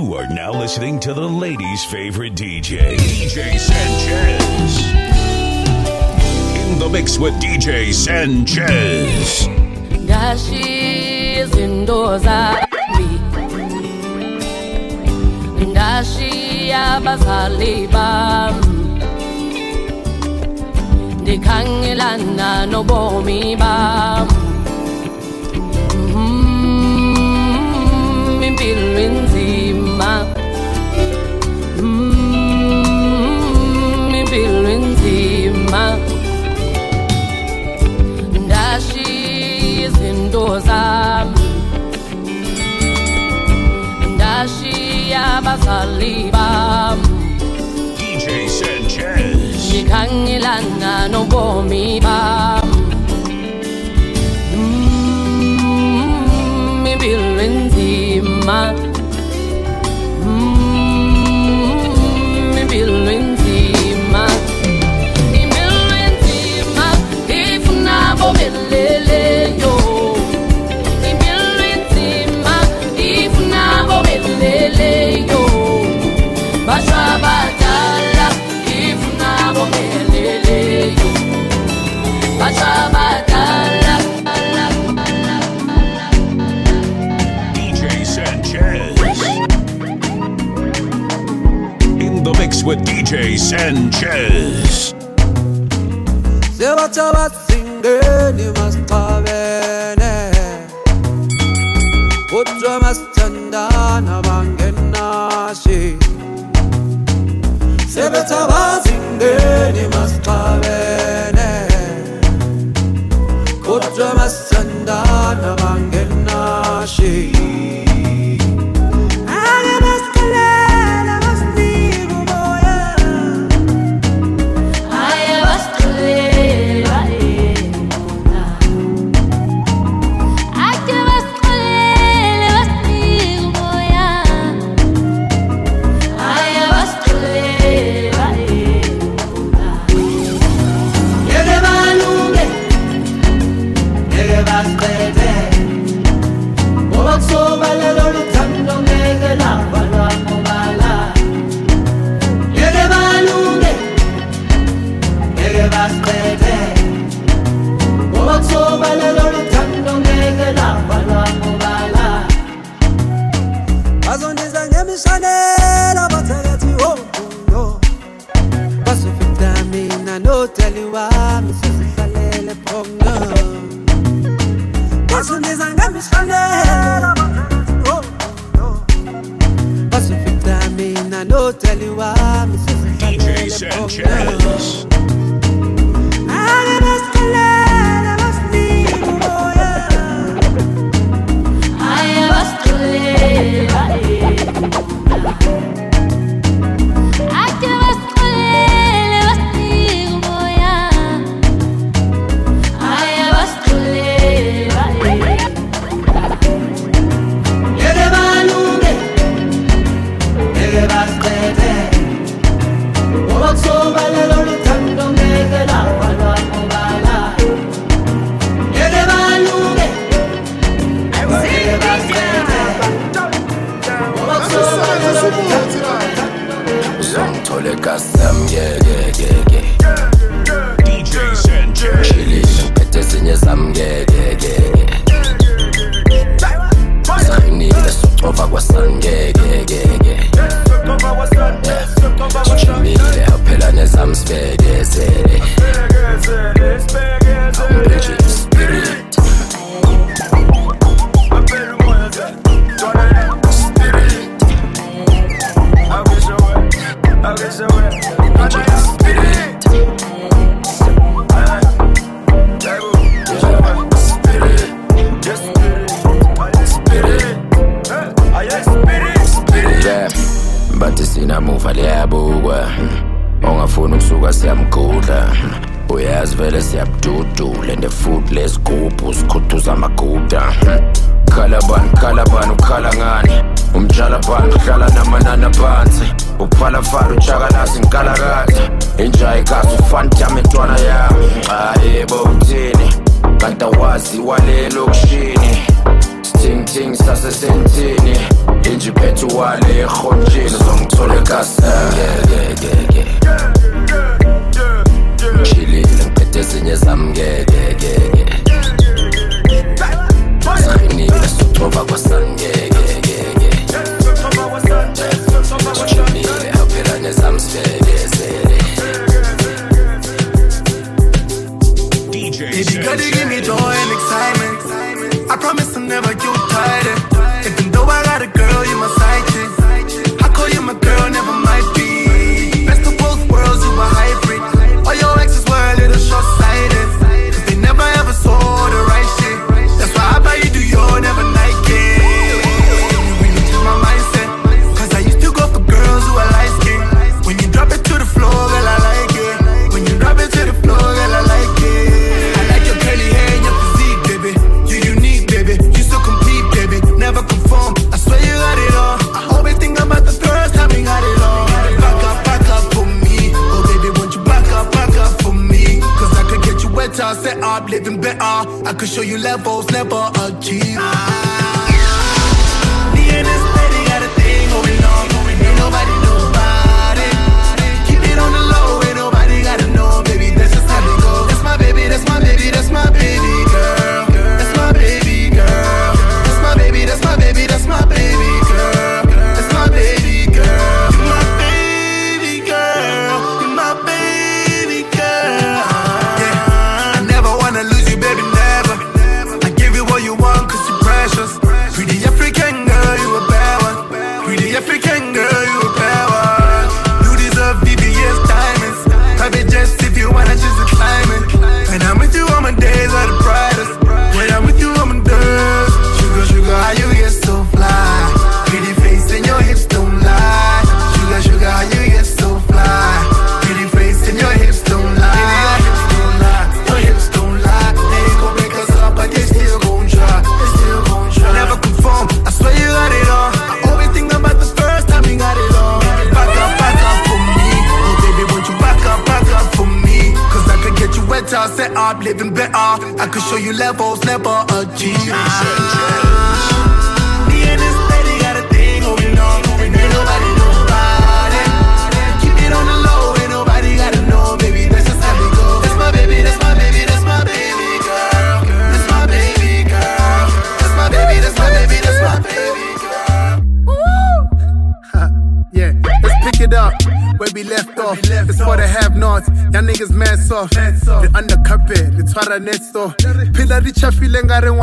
You are now listening to the ladies' favorite DJ, DJ Sanchez. In the mix with DJ Sanchez. Guys, she's indoors, I be. Ndashiya bazali bami Ndikhangelana nobomi mmm, mm-hmm. impilo inzima saliva. DJ Sanchez. Nikangilana no bomi ba. Mmm, mi bilinzima. Chase Sanchez. Se singing, you must Sanchez.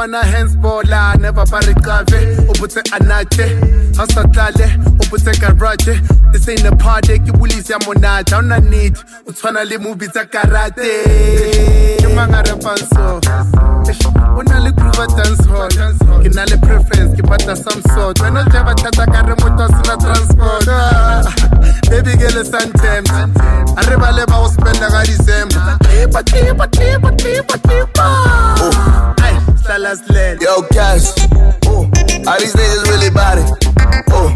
ngwana handsbola never baricave ubutse anate hasatlale ubutse karate this ain't a party ke bulisi ya monate ha ona need o tshwana le movie tsa karate. Ke mangarepangso o na le groove dance hall ke na le preference ke batla some sort. Wena jaba thata ka re motho a sena transport. Baby girl is untempt a re bale ba go spenda ka december tipa tipa tipa tipa tipa Yo, cash. Oh, all these niggas really body. Oh,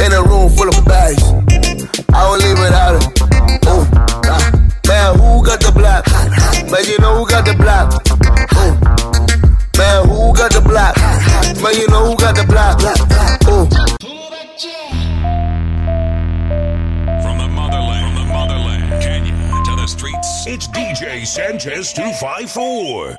in a room full of bags. I won't leave without it. Oh, nah. man, who got the block? Man, you know who got the block. Oh, man, who got the block? Man, you know who got the block. Oh. From the motherland, from the motherland, Kenya to the streets. It's DJ Sanchez 254.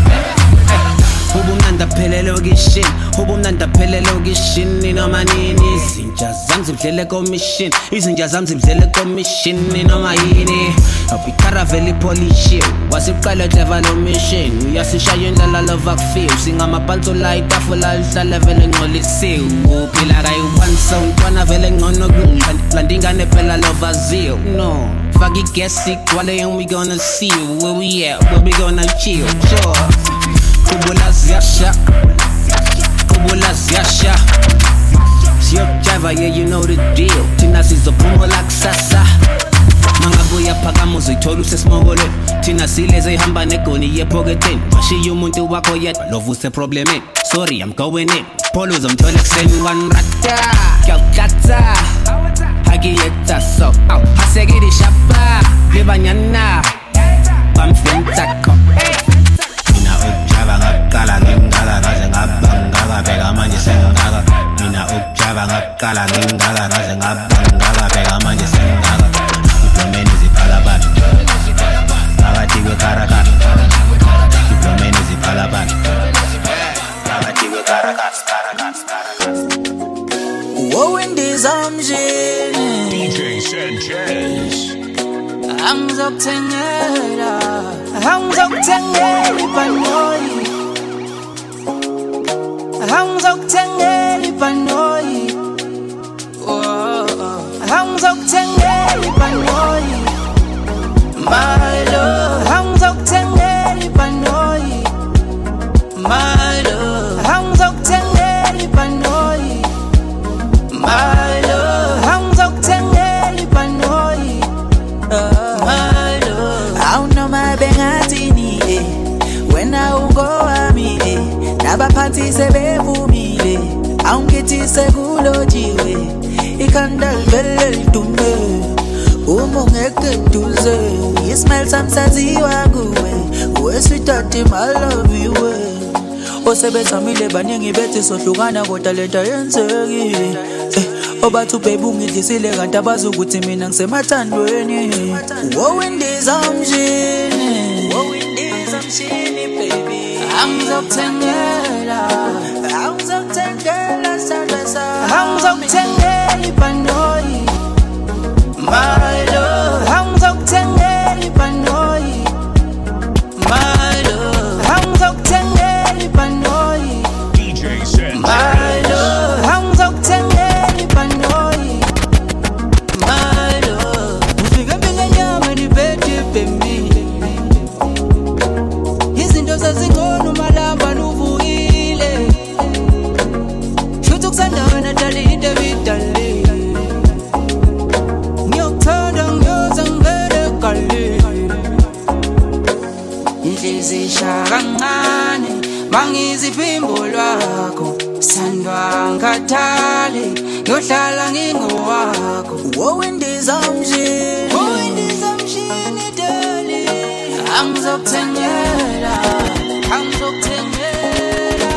ngiyaphelelokishin ubumnandi aphelelokishin noma nini izinja zami zibudlele commission izinja zami zibudlele commission noma yini ikharaveli polishiw wasiqala cleva lo mission uyasishaya indlala lovakufiw singamabhansola itafula lihlale vele ngcolisiw uphila kayi-one sowntwana vele ngcono kungilanti phela lovaziw no faka igesi we gonna see you where we at? Where we gonna chill? Sure. kubola ziasha kubola ziasha sio java yeah you know the deal. Tina sizopumula like kusasa mangabuya phakamuze uyithola usesimokolweni thina sileze ihamba negoni yephoketheni bashiye umuntu wakho yedwa lovuse problemeni sorry i'm going in. Polo uzomthola ekuseni one rata. Kuyakuthatha akiyetha so aw asekeli shapa lebanyana bamfentakho ngaka bheka manje sengingaka mina ukujava ngaqala ngingaka ngaze ngaba ngaka bheka manje sengingaka diplomeni ziphalabala phakathi kwekarakara diplomeni ziphalabala phakathi kwekarakara wowendizamshini DJ Sanchez. angizokuthengela angizokuthengela ibhanoyi angizokuthengela ibhanoyi Oh, angizokuthengela ibhanoyi my love. Angizokuthengela ibhanoyi my love. My nabaphansi sebevumile awungithise kulojiwe ikhanda livele lidume uma ungekho eduze ismail samsaziwa kuwe wesithathe malaviwe osebezamile baningi bethi sohlukana kodwa lento yenzekile eh, obathi ubhebe ungidlisile kanti abazi ukuthi mina ngisemathandweni. Wowindizamshini angizokuthengela angizokuthengela sandla sami angizokuthengela ibhanoyi mangiziphimbo lwakho. Sandwa ngathali ngiyohlala ngingowakho. Wowindizamshini wowindizamshini dali. Angizokuthengela angizokuthengela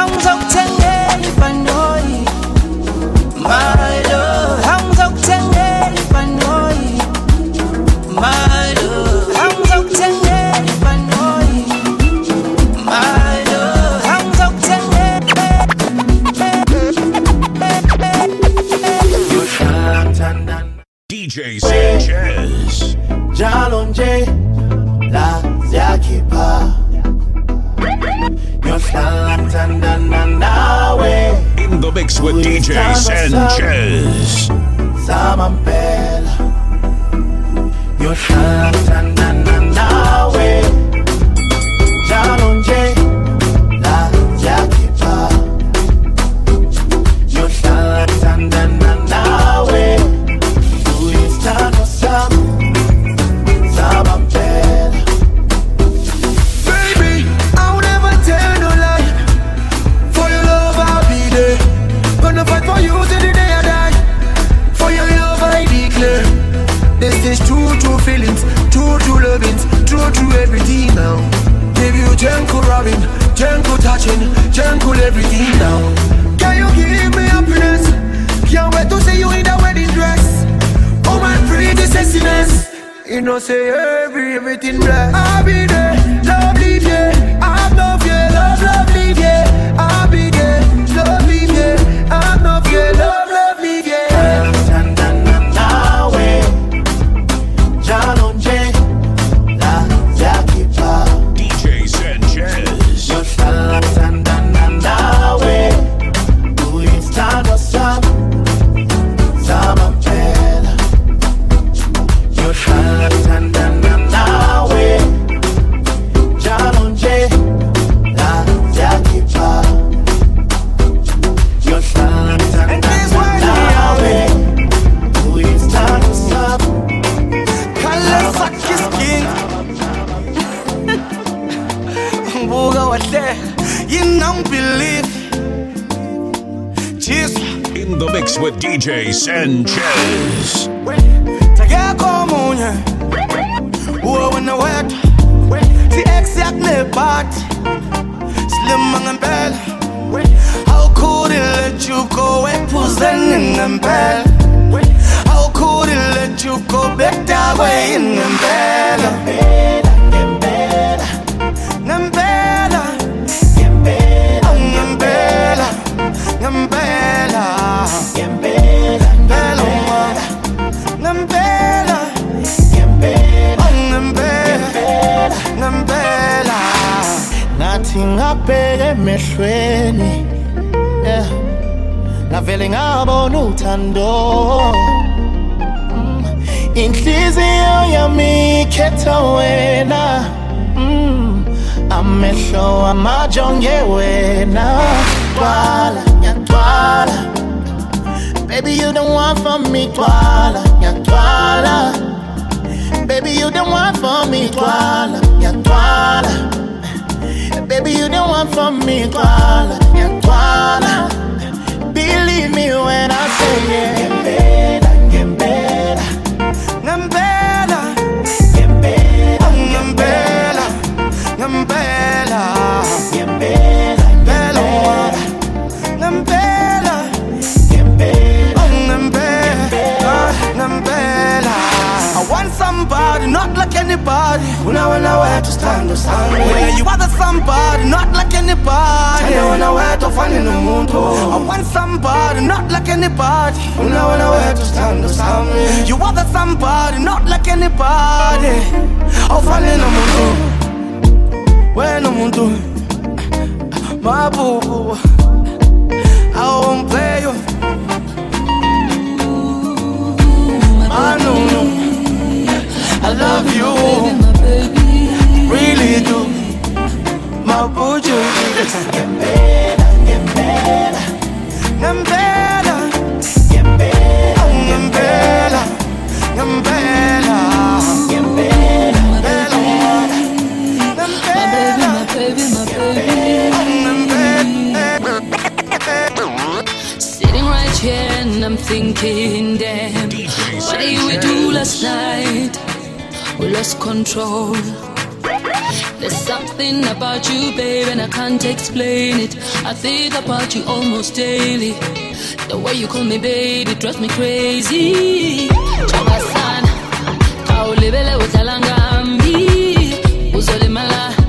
angizokuthengela ibhanoyi my DJ Sanchez. la ziyakhipha ngiyohlala ngithandana nawe In the mix with DJ Sanchez. ngiyohlala ngithandana say every everything black. I'll be there, Sanchez. and ngathi ngabheka emehlweni yeah. ngabona uthando Mm. inhliziyo yami ikhetha wena Mm. amehlo amajonge wena twala nyatwala baby you the one for me twala nyatwala baby you the one for me twala nyatwala baby you the one for me twala nyatwala believe me when I say yeah. ngempela somebody. When I when I where to stand, to stand. When you are the somebody, not like anybody. When I when I where to find in the moon. I want somebody, not like anybody. We know when I where to stand, to stand. You are the somebody, not like anybody. I'll find in the moon. When I'm on my boo boo, I won't play you. I know. I love you, really do, my buju. Get better, get better, Get better, I'm better, I'm better. I'm better. My baby, my baby, my baby. Sitting right here and I'm thinking, damn, what did we do last night? We lost control. There's something about you, babe, and I can't explain it. I think about you almost daily. The way you call me, baby, drives me crazy. Choka sana, utalangambi, uzolimala.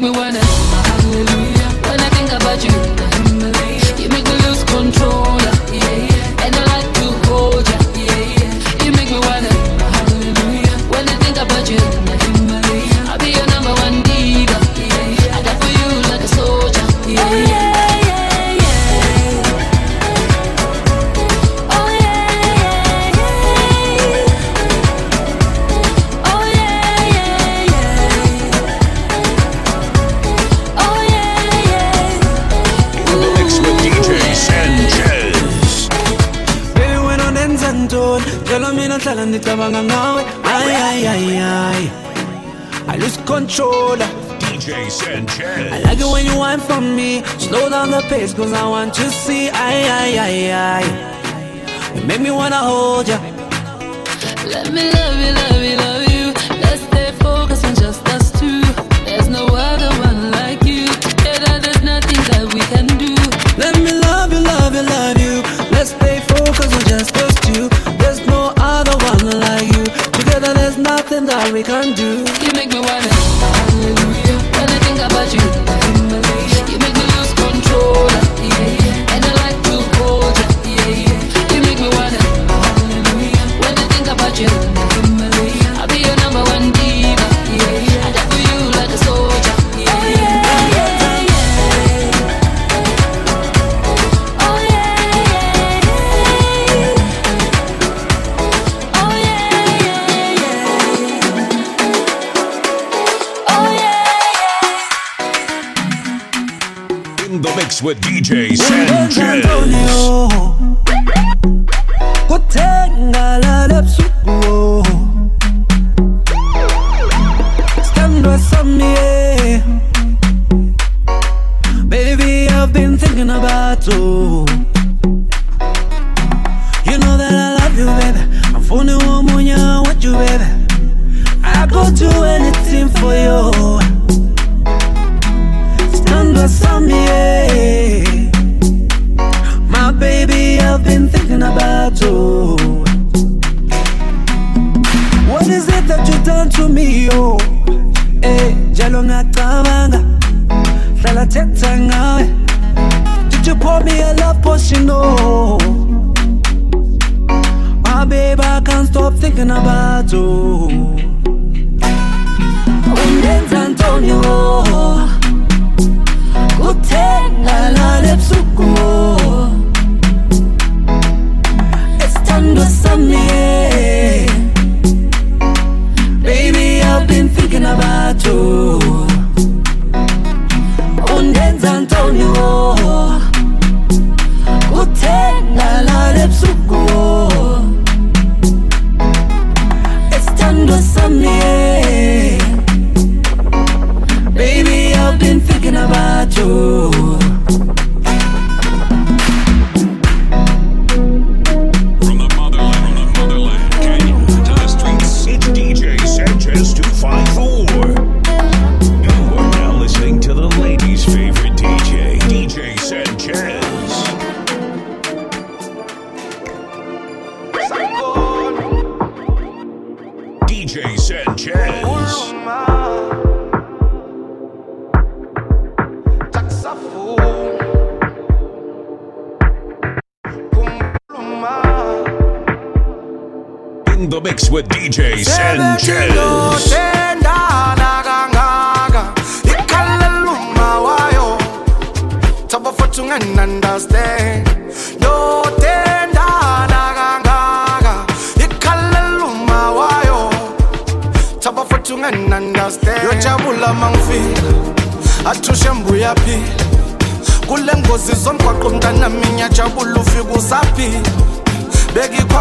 Make me wanna, hallelujah. When I think about you, hlala ndicabanga ngawe ay ay ay ay I lose control DJ Sanchez. I like it when you whine for me Slow down the pace cause I want to see ay ay ay ay You make me wanna hold ya Let me love you, love you, love you. Let's stay focused on just us two. There's no other one like you. Together, there's nothing that we can do. Let me love you, love you, love you Let's stay focused on just us that we can do. You make me wanna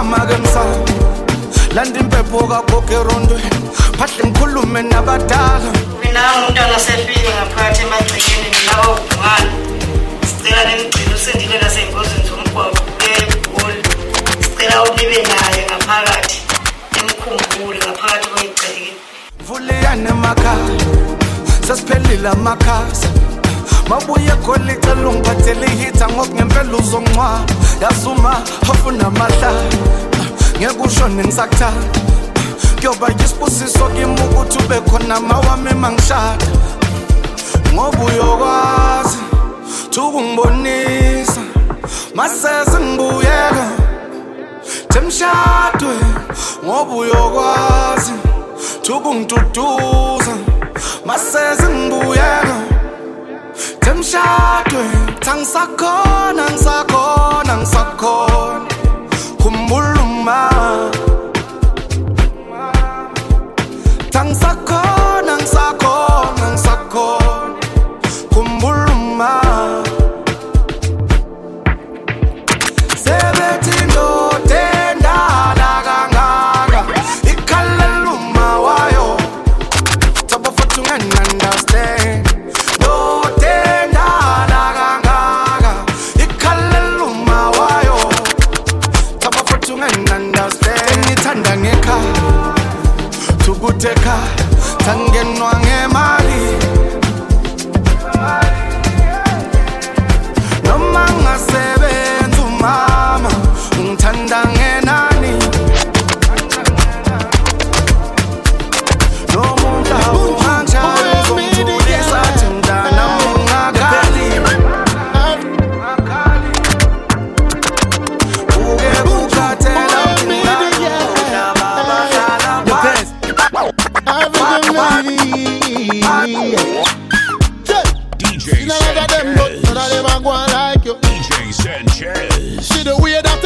amake msala landa impepho kagogo erondweni phahle ngikhulume nabadala. Mina umntwana sefile ngaphakathi emagcekeni ngilawogumane sicela nemigcino usendile nasey'ngozini zomgwaqo egoli sicela unibe naye ngaphakathi emkhumbule ngaphakathi kweyigceke vuleyane makhaya sesiphelile amakhasa mabuye khona icela ungiphathele ihitha ngokungempela uzonqwa yazi uma afuna amahla ngekusho nengisakuthanda kuyoba yisibusiso kimi ukuthi ube khona mawami mangishada. Ngoba uyokwazi thuka ungibonisa maseze ngibuyeka temshadwe ngoba uyokwazi thuka ungiduduza maseze ngibuyeka emshadwe Nang sakho, nang sakho, nang sakho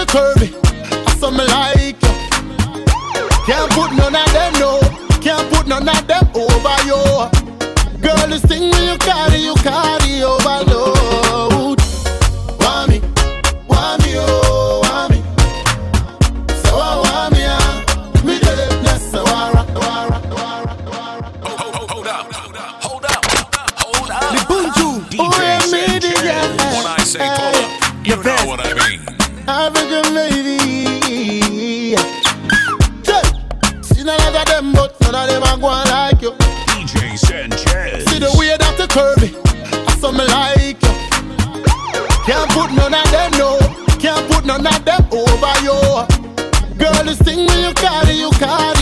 curvy. Some like you. Can't put none of them no. Can't put none of them over you. Girl, this thing when you carry, you carry overload. Why me? Why me? Oh, me? So I me? Ah, me so I rock, I rock, I rock, I rock. Hold up, hold up, hold up, oh, hold up. You know what I mean. Them, but none of them are going like you. DJ Sanchez. See the way that you curve it, that's something like you. Can't put none of them, no. Can't put none of them over you. Girl, this thing when you carry, you carry.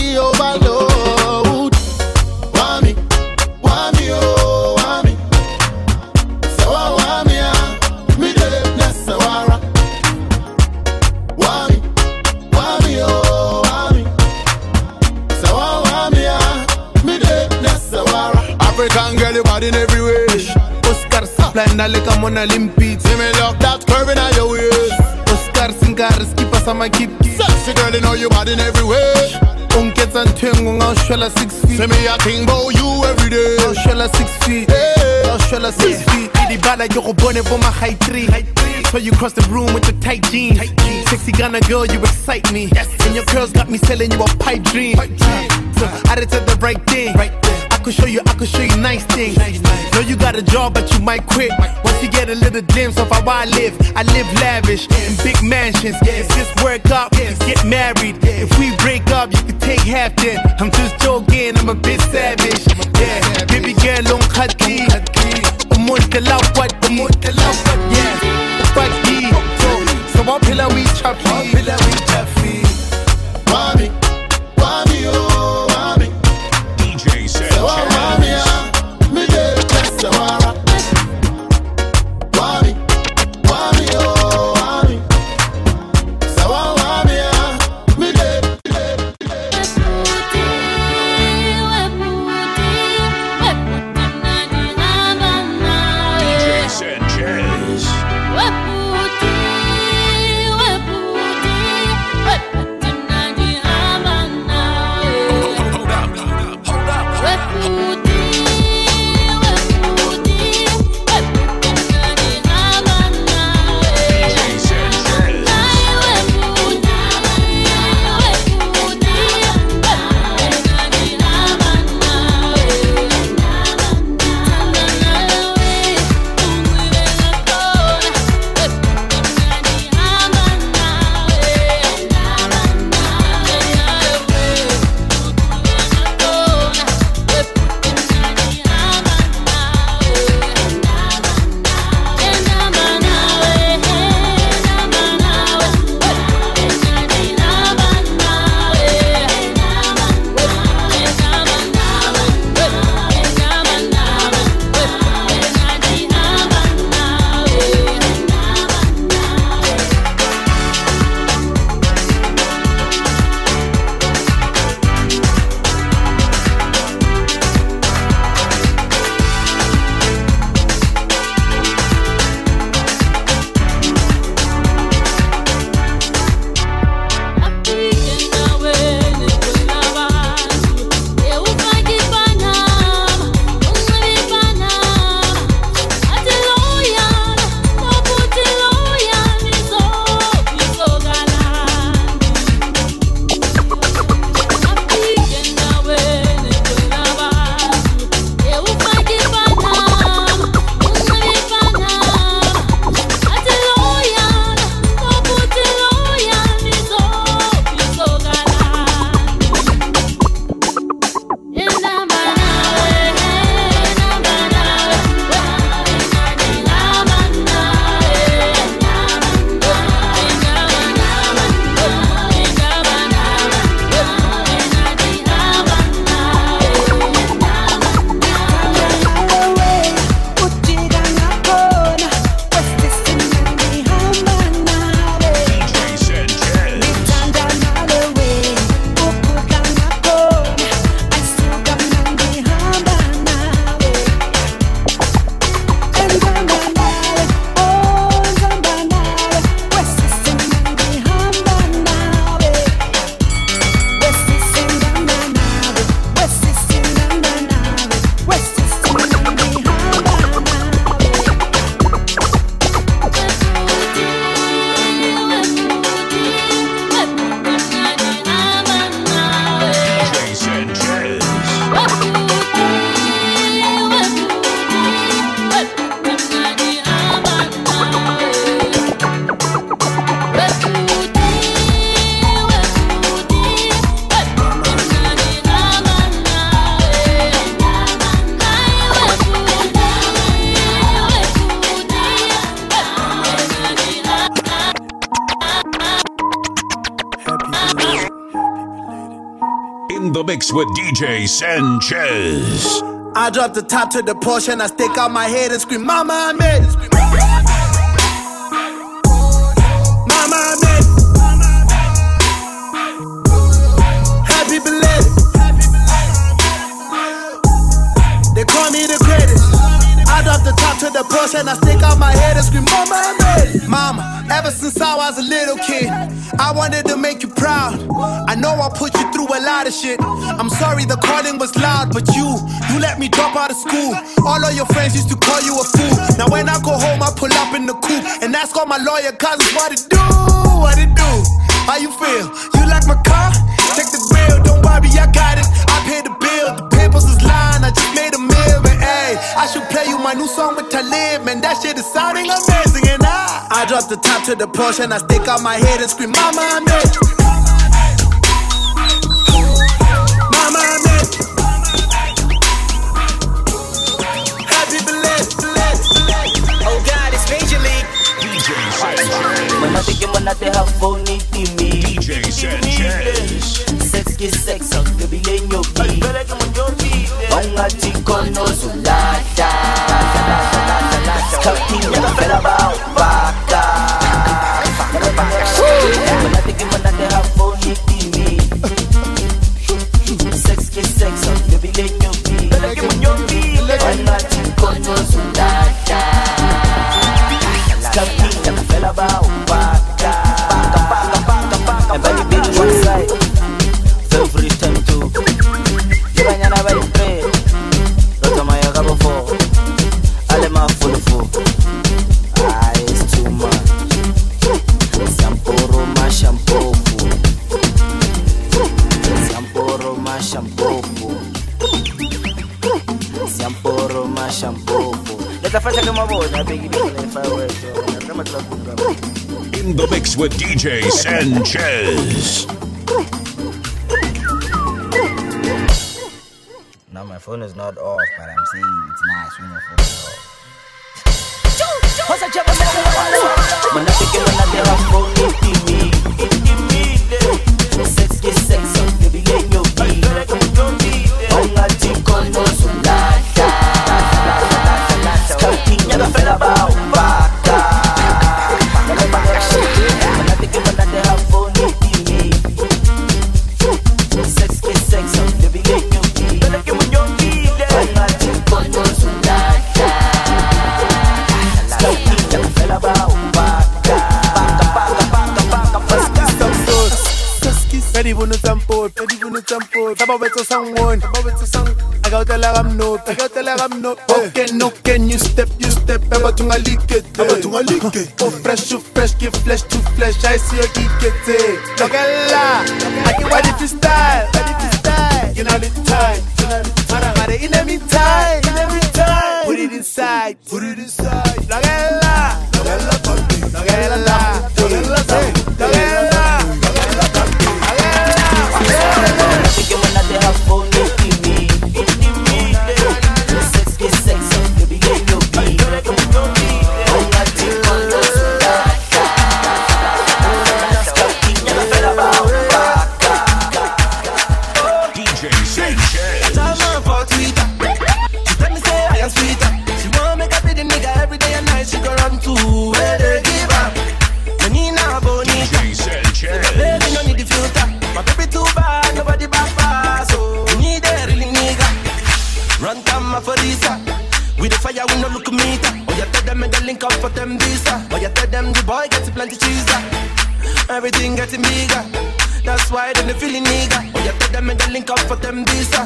Splenda, like I'm on Olympics. See me lock that curve in your waist. Oscar us on my keep. Sexy girl, you know you bad in every way. Unkets and ting, I'll shell her six feet. Say me a thing about you every day. Her six feet. I'll shell her six feet. Idi bala, you're born for my high three. So you cross the room with the tight jeans. Sexy Ghana girl, you excite me. And your girls got me selling you a pipe dream. So I did the right thing. I could show you, I could show you nice things. Know you got a job, but you might quit. Once you get a little glimpse of how I live, I live lavish in big mansions. If this work we get married. If we break up, you can take half then. I'm just joking, I'm a bit savage. Yeah, baby girl, on khati. Umuntu la what? La what? Yeah, khati. So, so waphila we we DJ Sanchez. I drop the top to the Porsche and I stick out my head and scream, Mama, I made it. Mama, I made it. Happy belated. They call me the greatest. I drop the top to the Porsche and I stick out my head and scream, Mama, I made it. Mama, ever since I was a little kid, I wanted to make you proud. I know I'll put you of shit. I'm sorry the calling was loud, but you, you let me drop out of school. All of your friends used to call you a fool. Now when I go home, I pull up in the coupe and ask all my lawyer cousins what it do, what it do. How you feel? You like my car? Check the bill, don't worry, I got it. I paid the bill, the papers is lying. I just made a meal, but hey, I should play you my new song with Talib, man. That shit is sounding amazing, and I, I drop the top to the Porsche and I stick out my head and scream, Mama, I made it. na terra bonita. With DJ Sanchez. Now my phone is not off, but I'm saying it's nice when your beto someone, taba beto sang. I got the lagam no, I got the lagam no. Eh. Okay, no, can you step, you step. Eba tunga like, eh. eba tunga like. Oh fresh, you fresh, give flesh to flesh. I see eh. you geek it. Logella, I can ready to style, ready to style. Up for them visa.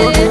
Girl,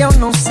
eu não sei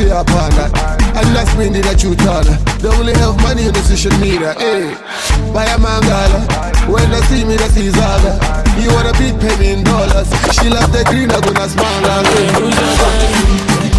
fear upon that. And that's me need that you turn. The only help money in the social media. Hey, buy a mangala. When they see me, they see Zaga. You wanna big paying dollars. She love the green, I gonna smile. Eh?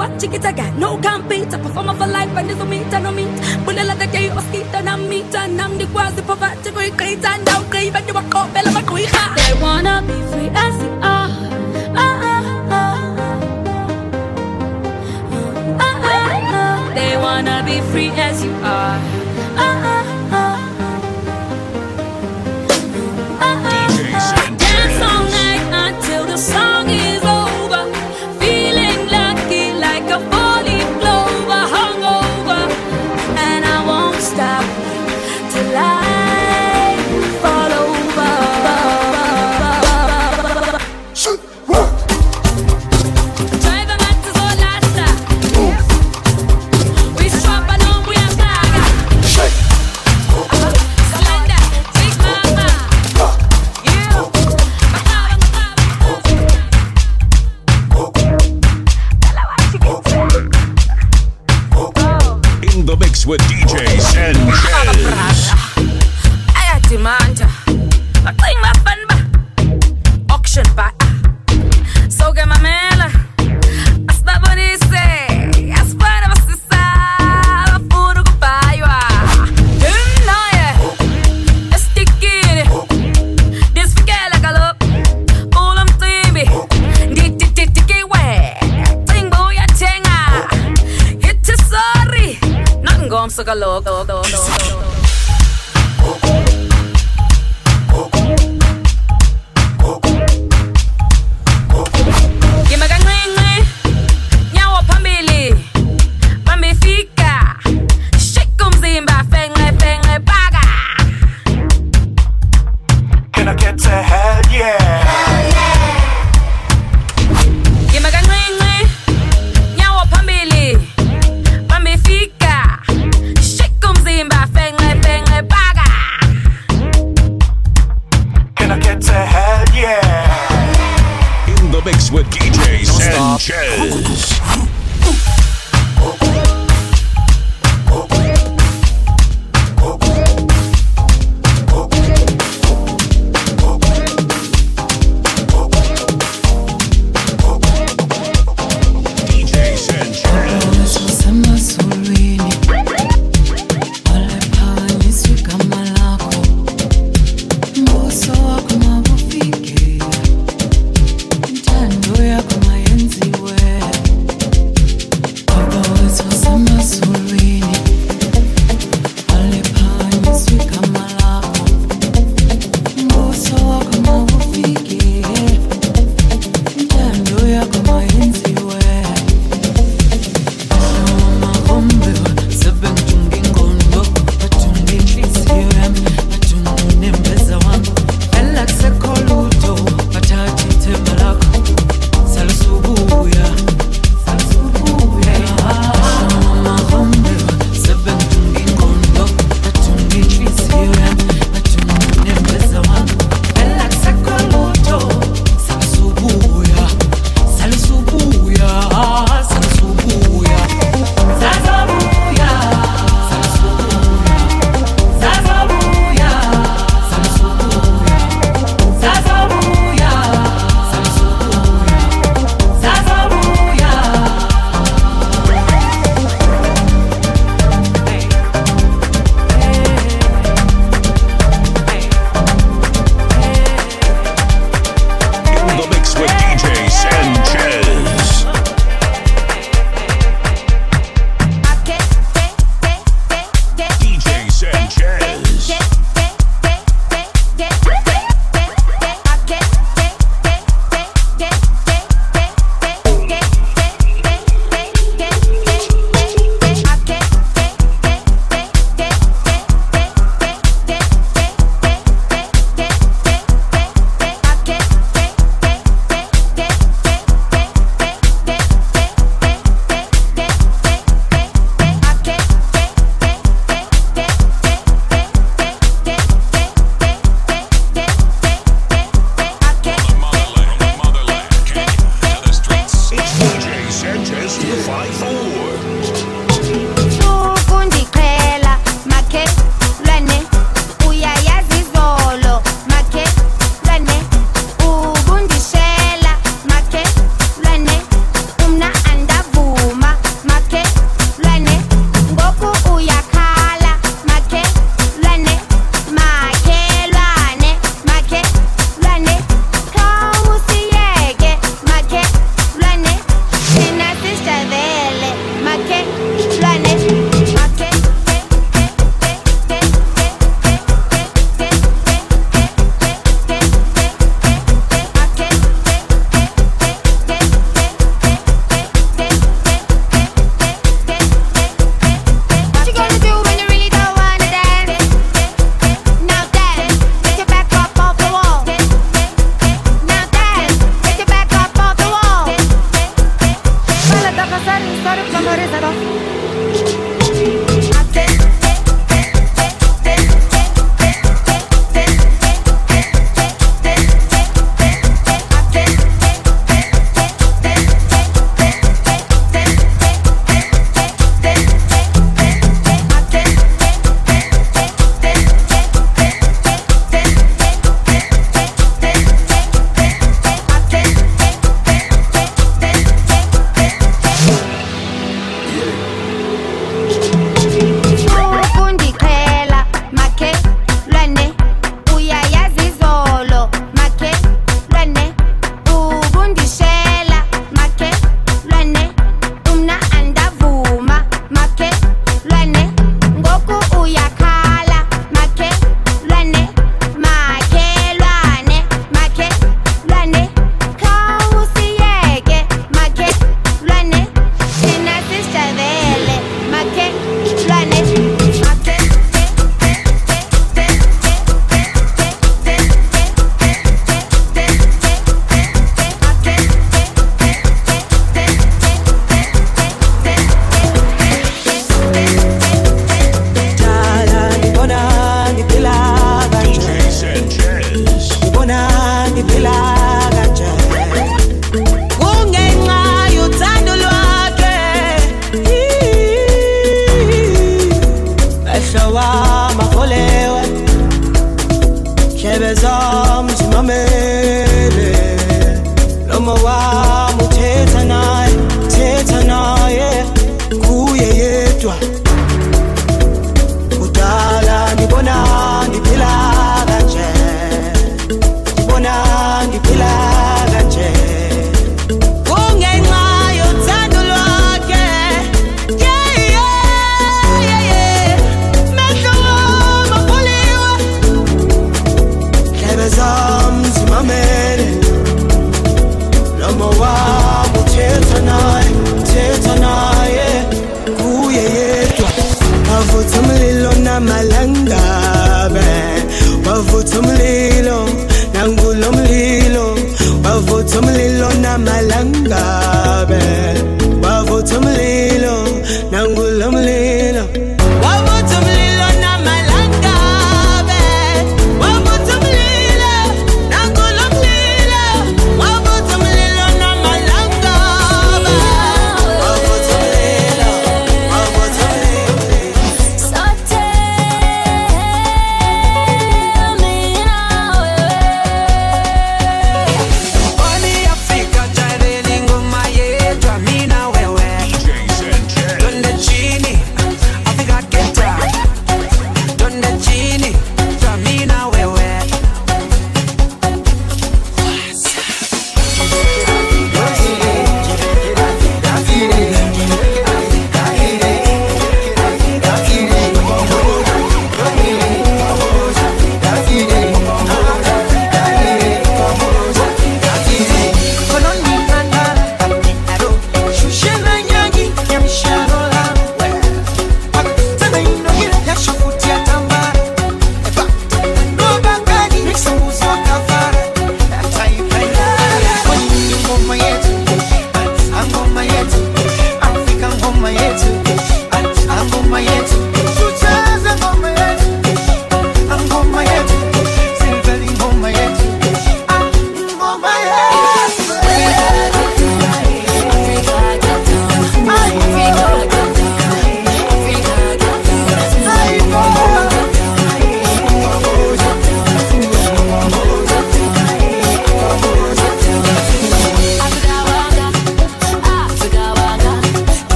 what chickens I got. No compete, a performer for life, and there's a meet and no meet. i like the gay skit, and I'm meet, and I'm the quasi provide to great and now grave, and you are called Bella McQueen. They wanna be free as you are. Ah, ah, ah. They wanna be free as you are.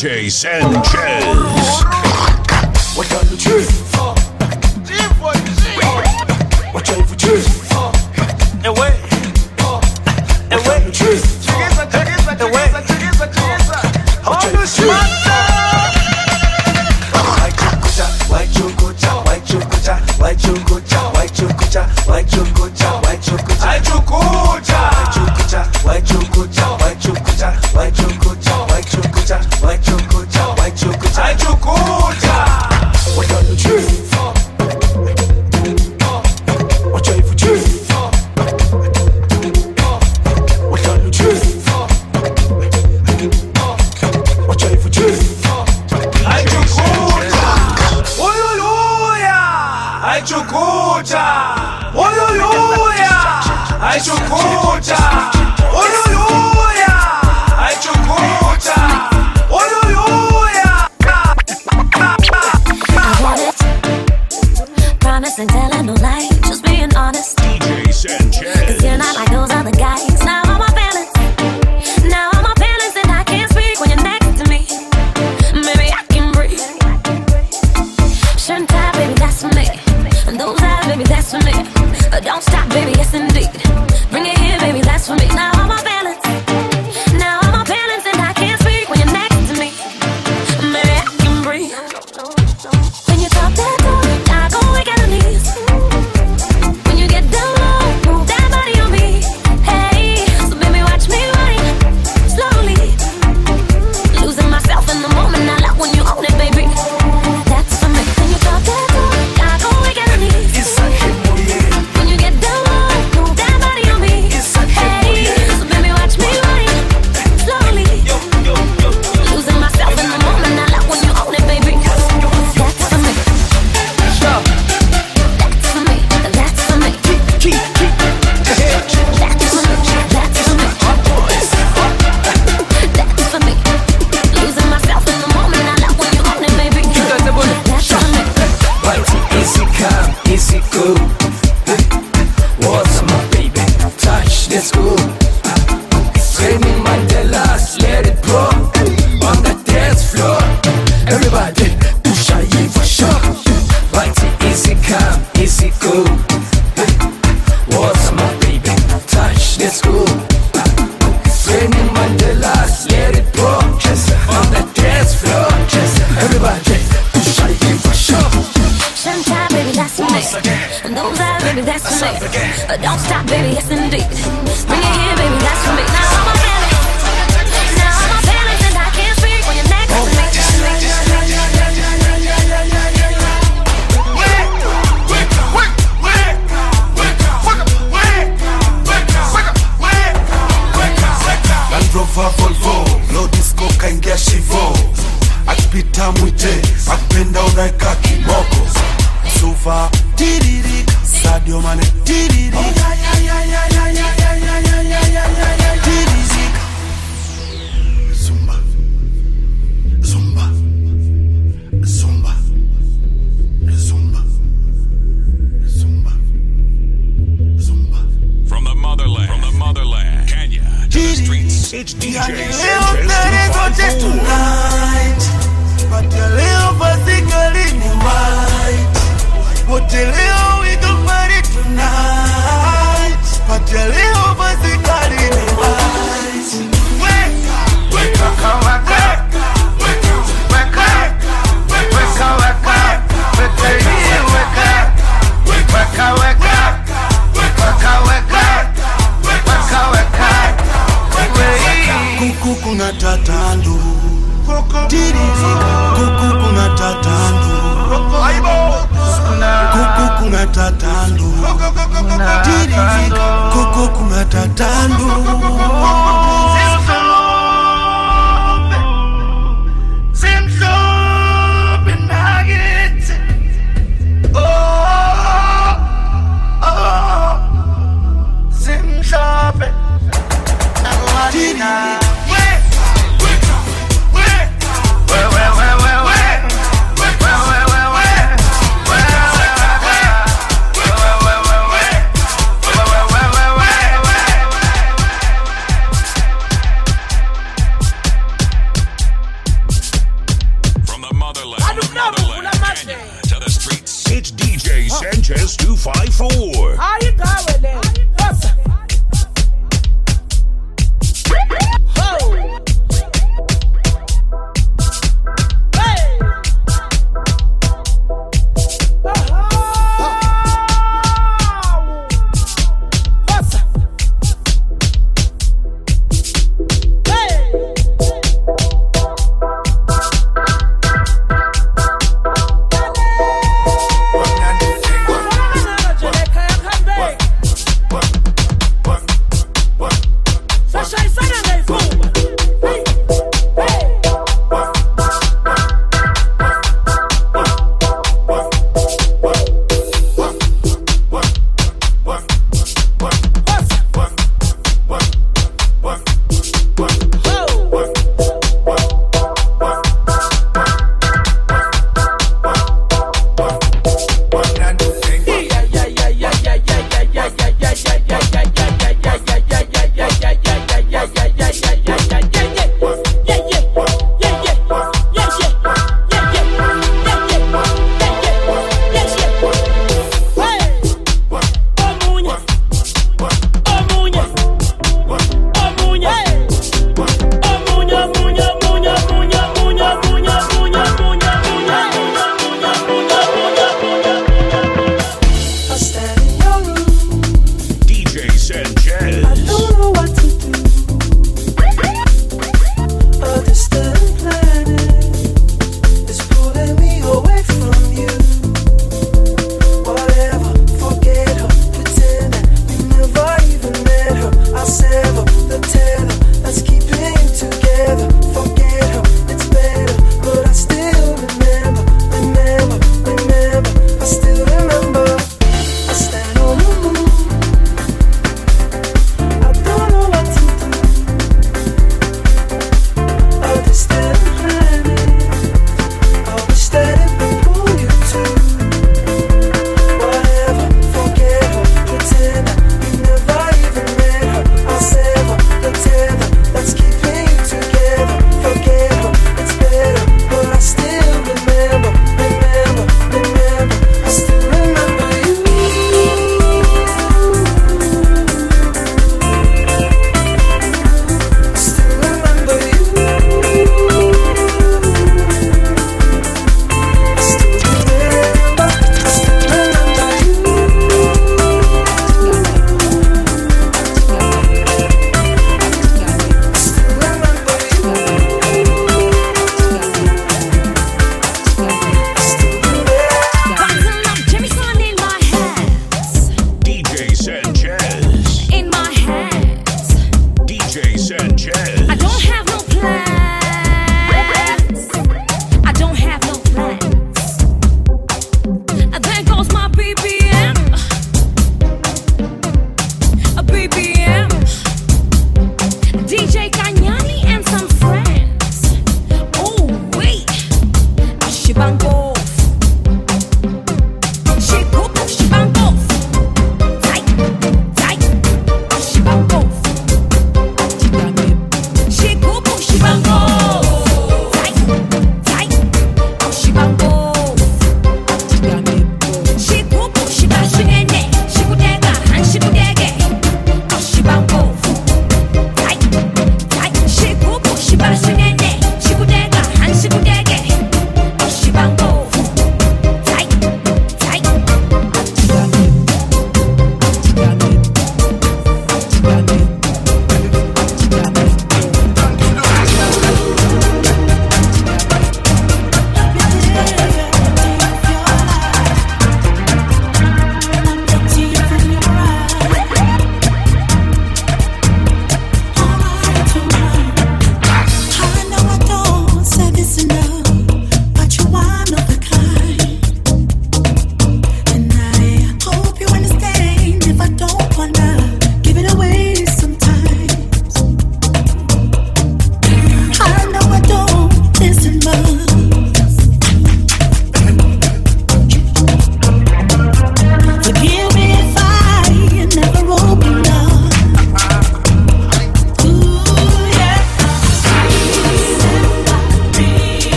DJ Sanchez. about that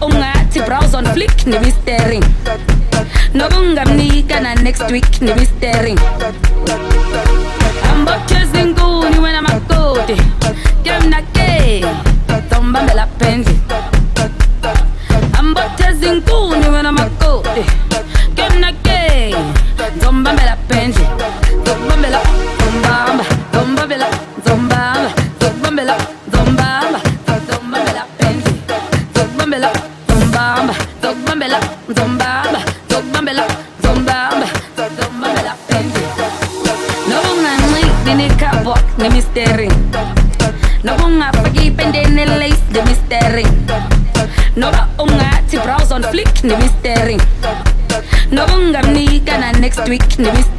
ungathi brows on flick nibe staring noba ungamnika na next week nibe staring wena makoti. Kemna ke zombambela phendle. weak in the wrist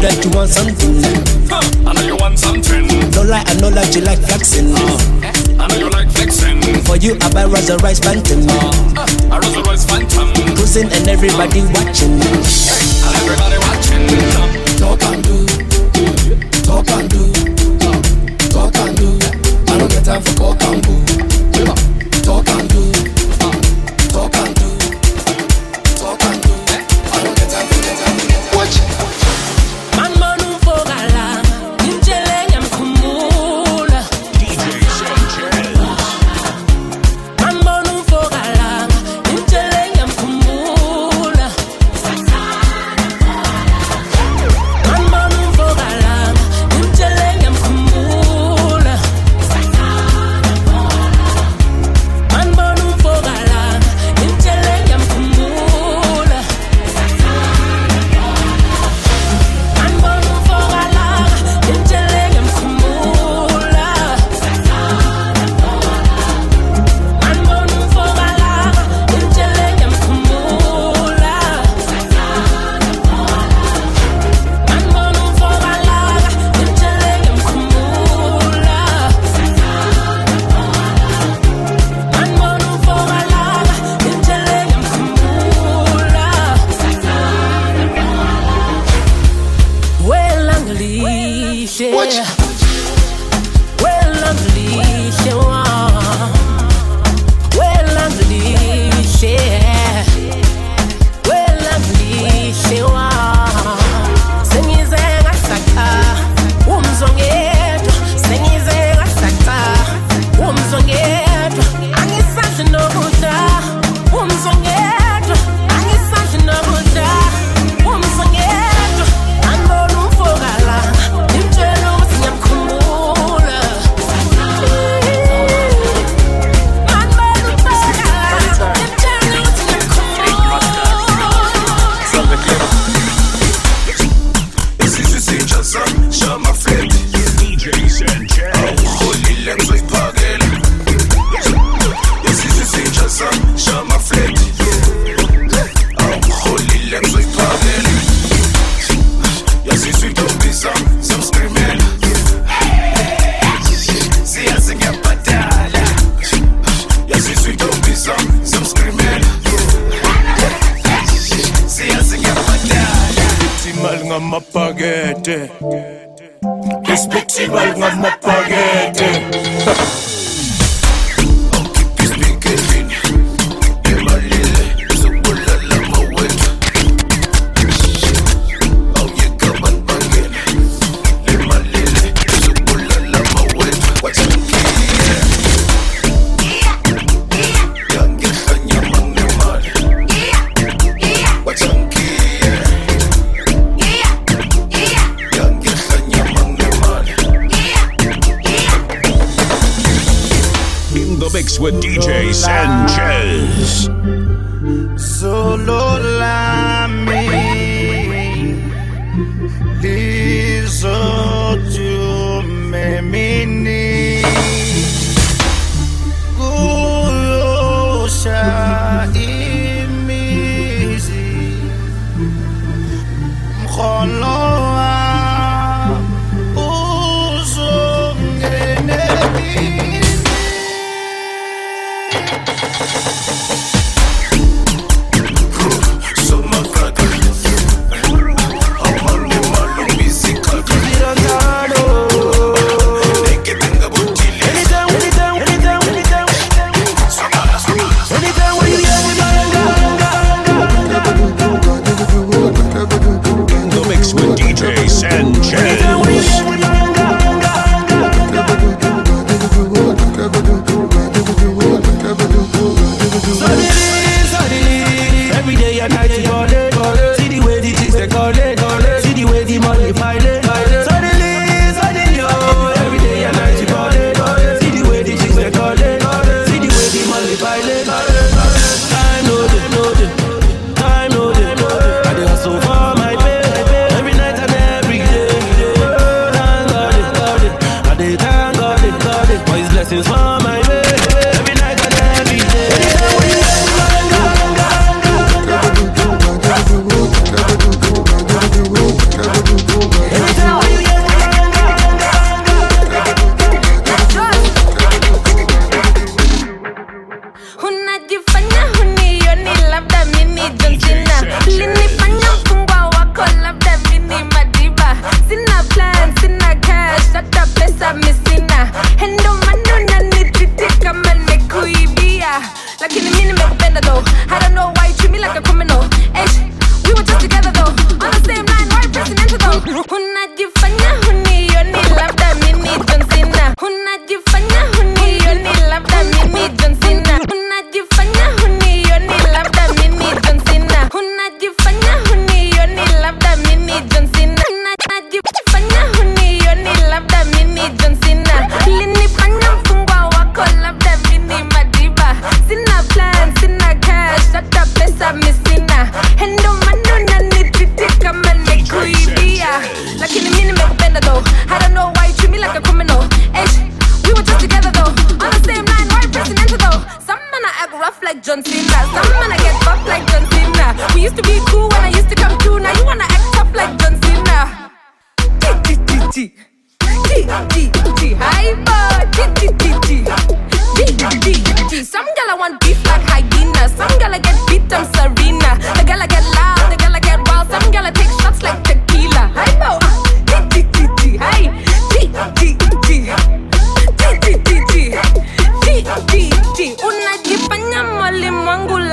that you want something. I know you want something. No lie, I know that you like flexing. I know you like flexing. For you, I buy Rolls Royce Phantom. A Rolls Royce Phantom. Cruising and everybody watching. And everybody watching. Talk and do Talk and do Talk and do I don't get time for talk and do like John Cena. Some man I get buff like John Cena. We used to be cool when I used to come through. Now you wanna act tough like John Cena. G G G G G G G hyper G G G G G Some gal I want beef like hyena. Some gal I get beat I'm Serena. The gal I get loud, the gal I get wild. Some gal I take shots like tequila. Hyper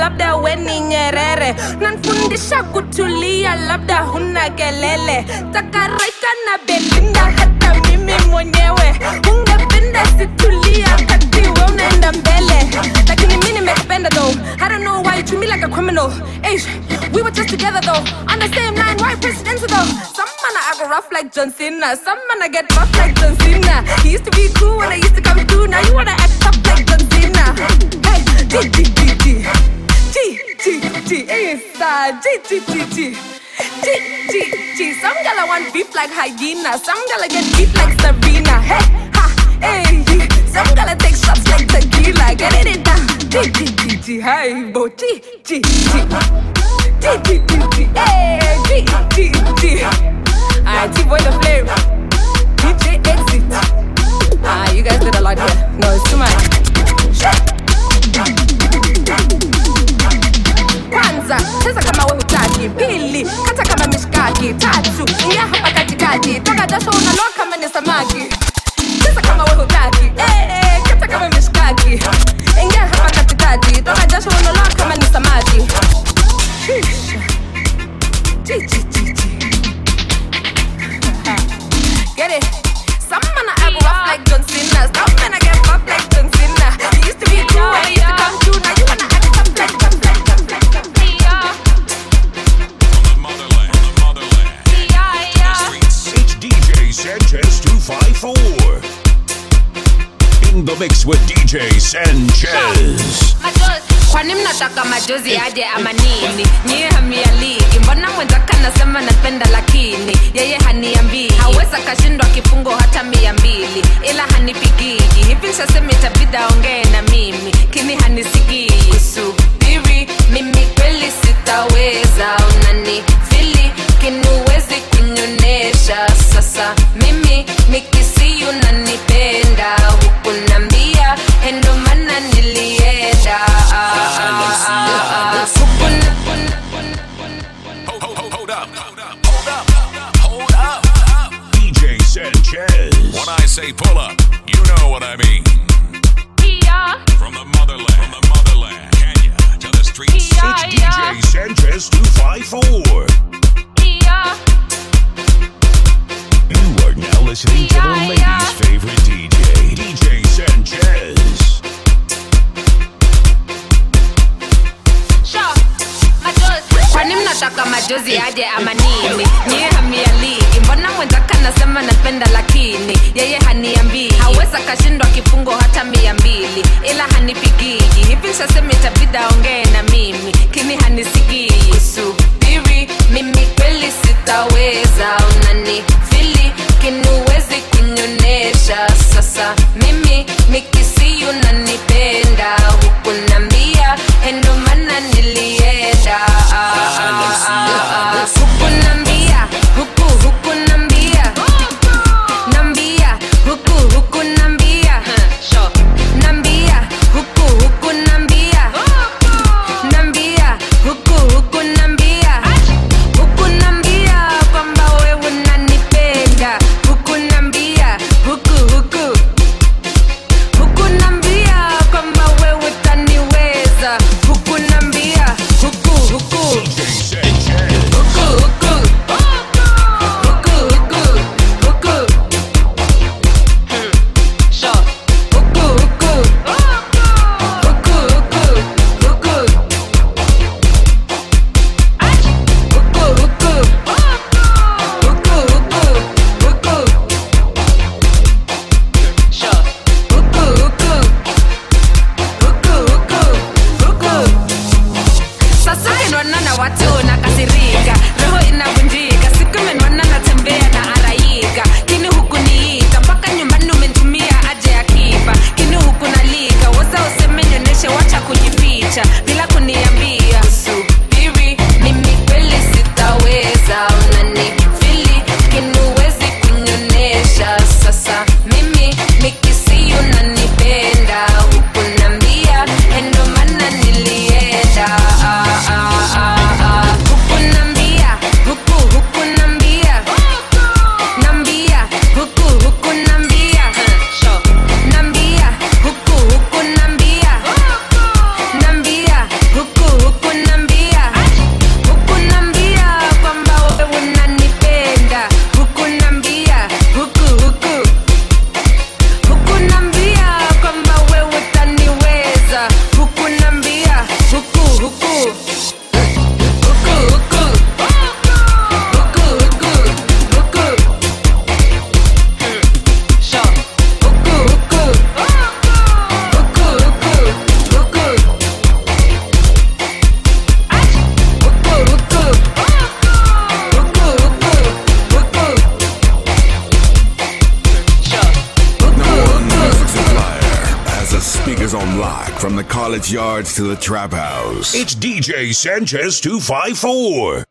labda we ni nyerere. Nanfundisha kutulia labda huna kelele. Takaraika na hata mimi mwenyewe. Ungependa situlia kati we unaenda mbele. Lakini nimekupenda though. I don't know why you treat me like a criminal. Eish, we were just together though. On the same line why presidential though? Some man I act rough like John Cena. Some man I get rough like John Cena. He used to be cool when I used to come through. Now you wanna act tough like John Cena. Hey G G G G G hey star G G G G G G G some gal I want beef like hyena some gal I get beat like Serena hey ha hey some gal I take shots like tequila get it down G G G G hey bo G G G G G G G hey G G G Alright, T-Boy the flame DJ Exit Ah, you guys did a lot here No, it's too much kwanza cheza kama we hutaki pili kata kama mishkaki tatu ingia hapa katikati toka jasho unaloa kama ni samaki cheza kama we hutaki eh, kata kama mishkaki ingia hapa katikati toka jasho unaloa kama ni samaki. Get it? Someone I rough like John Cena. ZS254 in the mix with DJ Sanchez. kwani mnataka majozi aje ama nini? Nyiye hamialiki mbona mwenzaka nasema napenda lakini? Yeye haniambii haweza kashindwa kifungo hata mia mbili. Ila hanipigiji hivi nshasema itabidi aongee na mimi kini hanisikii kusubiri mimi kweli sitaweza. Unani fili kinu kunyonesha sasa. Mimi nikisiyu nanipenda hukunambia endomana nilienda. Ah, ah, ah, DJ Sanchez. When I say pull up, you know what I mean. From the motherland, from the motherland, Kenya to the streets. It's DJ Sanchez 254. You are now listening to the ladies' favorite DJ, DJ Sanchez. kwani mnataka majozi aje ama nini? Nyie mbona mwenzaka nasema napenda lakini? Yeye haniambii. Haweza kashindwa kifungo hata mia mbili. Ila hanipigii. Hivi aongee na mimi. Kini hanisikii kusubiri. Mimi kweli sitaweza. Unani fili kinuwezi kunyonesha sasa mimi nikisiyu nanipenda hukunambia endomana nilienda. Hukunambia to the trap house. It's DJ Sanchez 254.